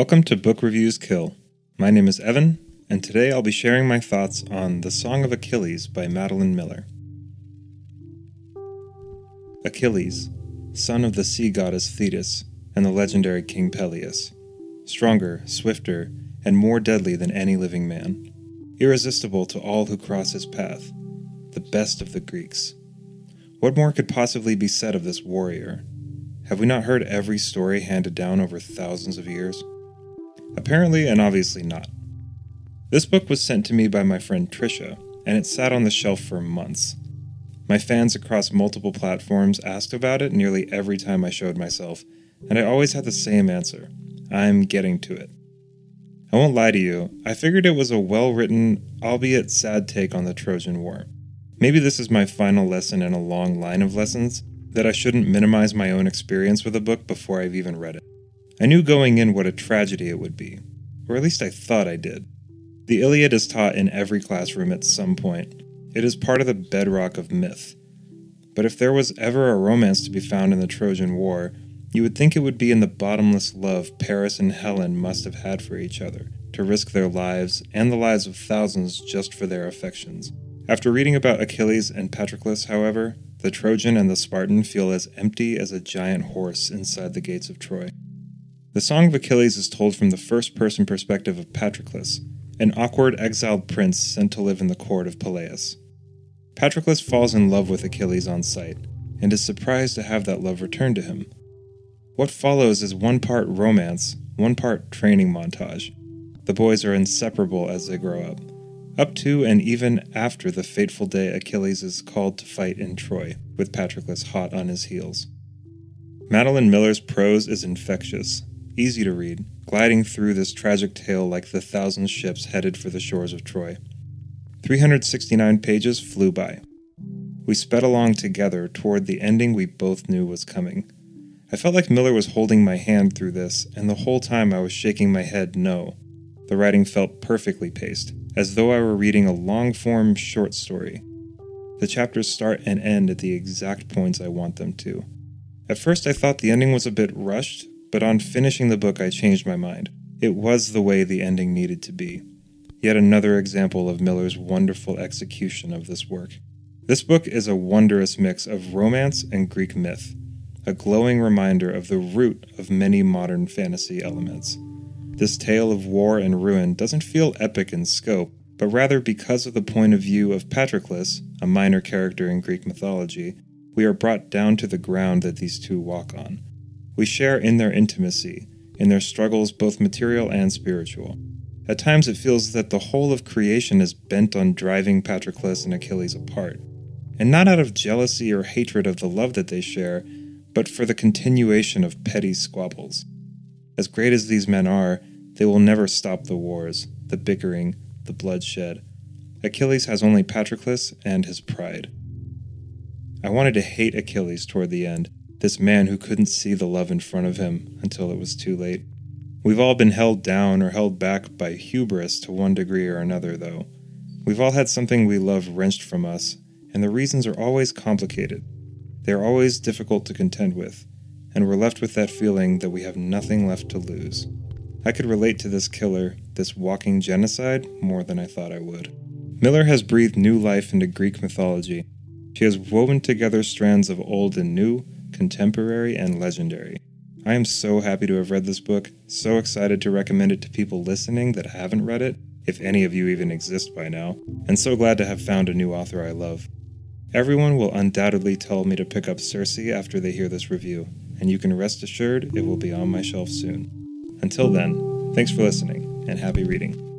Welcome to Book Reviews Kill. My name is Evan, and today I'll be sharing my thoughts on The Song of Achilles by Madeline Miller. Achilles, son of the sea goddess Thetis and the legendary King Peleus, stronger, swifter, and more deadly than any living man, irresistible to all who cross his path, the best of the Greeks. What more could possibly be said of this warrior? Have we not heard every story handed down over thousands of years? Apparently and obviously not. This book was sent to me by my friend Trisha, and it sat on the shelf for months. My fans across multiple platforms asked about it nearly every time I showed myself, and I always had the same answer I'm getting to it. I won't lie to you, I figured it was a well written, albeit sad take on the Trojan War. Maybe this is my final lesson in a long line of lessons that I shouldn't minimize my own experience with a book before I've even read it. I knew going in what a tragedy it would be, or at least I thought I did. The Iliad is taught in every classroom at some point. It is part of the bedrock of myth. But if there was ever a romance to be found in the Trojan War, you would think it would be in the bottomless love Paris and Helen must have had for each other, to risk their lives and the lives of thousands just for their affections. After reading about Achilles and Patroclus, however, the Trojan and the Spartan feel as empty as a giant horse inside the gates of Troy. The Song of Achilles is told from the first person perspective of Patroclus, an awkward exiled prince sent to live in the court of Peleus. Patroclus falls in love with Achilles on sight, and is surprised to have that love returned to him. What follows is one part romance, one part training montage. The boys are inseparable as they grow up, up to and even after the fateful day Achilles is called to fight in Troy, with Patroclus hot on his heels. Madeline Miller's prose is infectious, easy to read, gliding through this tragic tale like the thousand ships headed for the shores of Troy. 369 pages flew by. We sped along together toward the ending we both knew was coming. I felt like Miller was holding my hand through this, and the whole time I was shaking my head no. The writing felt perfectly paced, as though I were reading a long form short story. The chapters start and end at the exact points I want them to. At first, I thought the ending was a bit rushed, but on finishing the book, I changed my mind. It was the way the ending needed to be. Yet another example of Miller's wonderful execution of this work. This book is a wondrous mix of romance and Greek myth, a glowing reminder of the root of many modern fantasy elements. This tale of war and ruin doesn't feel epic in scope, but rather because of the point of view of Patroclus, a minor character in Greek mythology, we are brought down to the ground that these two walk on. We share in their intimacy, in their struggles, both material and spiritual. At times, it feels that the whole of creation is bent on driving Patroclus and Achilles apart, and not out of jealousy or hatred of the love that they share, but for the continuation of petty squabbles. As great as these men are, they will never stop the wars, the bickering, the bloodshed. Achilles has only Patroclus and his pride. I wanted to hate Achilles toward the end, this man who couldn't see the love in front of him until it was too late. We've all been held down or held back by hubris to one degree or another, though. We've all had something we love wrenched from us, and the reasons are always complicated. They are always difficult to contend with, and we're left with that feeling that we have nothing left to lose. I could relate to this killer, this walking genocide, more than I thought I would. Miller has breathed new life into Greek mythology. She has woven together strands of old and new, contemporary, and legendary. I am so happy to have read this book, so excited to recommend it to people listening that haven't read it, if any of you even exist by now, and so glad to have found a new author I love. Everyone will undoubtedly tell me to pick up Circe after they hear this review, and you can rest assured it will be on my shelf soon. Until then, thanks for listening, and happy reading.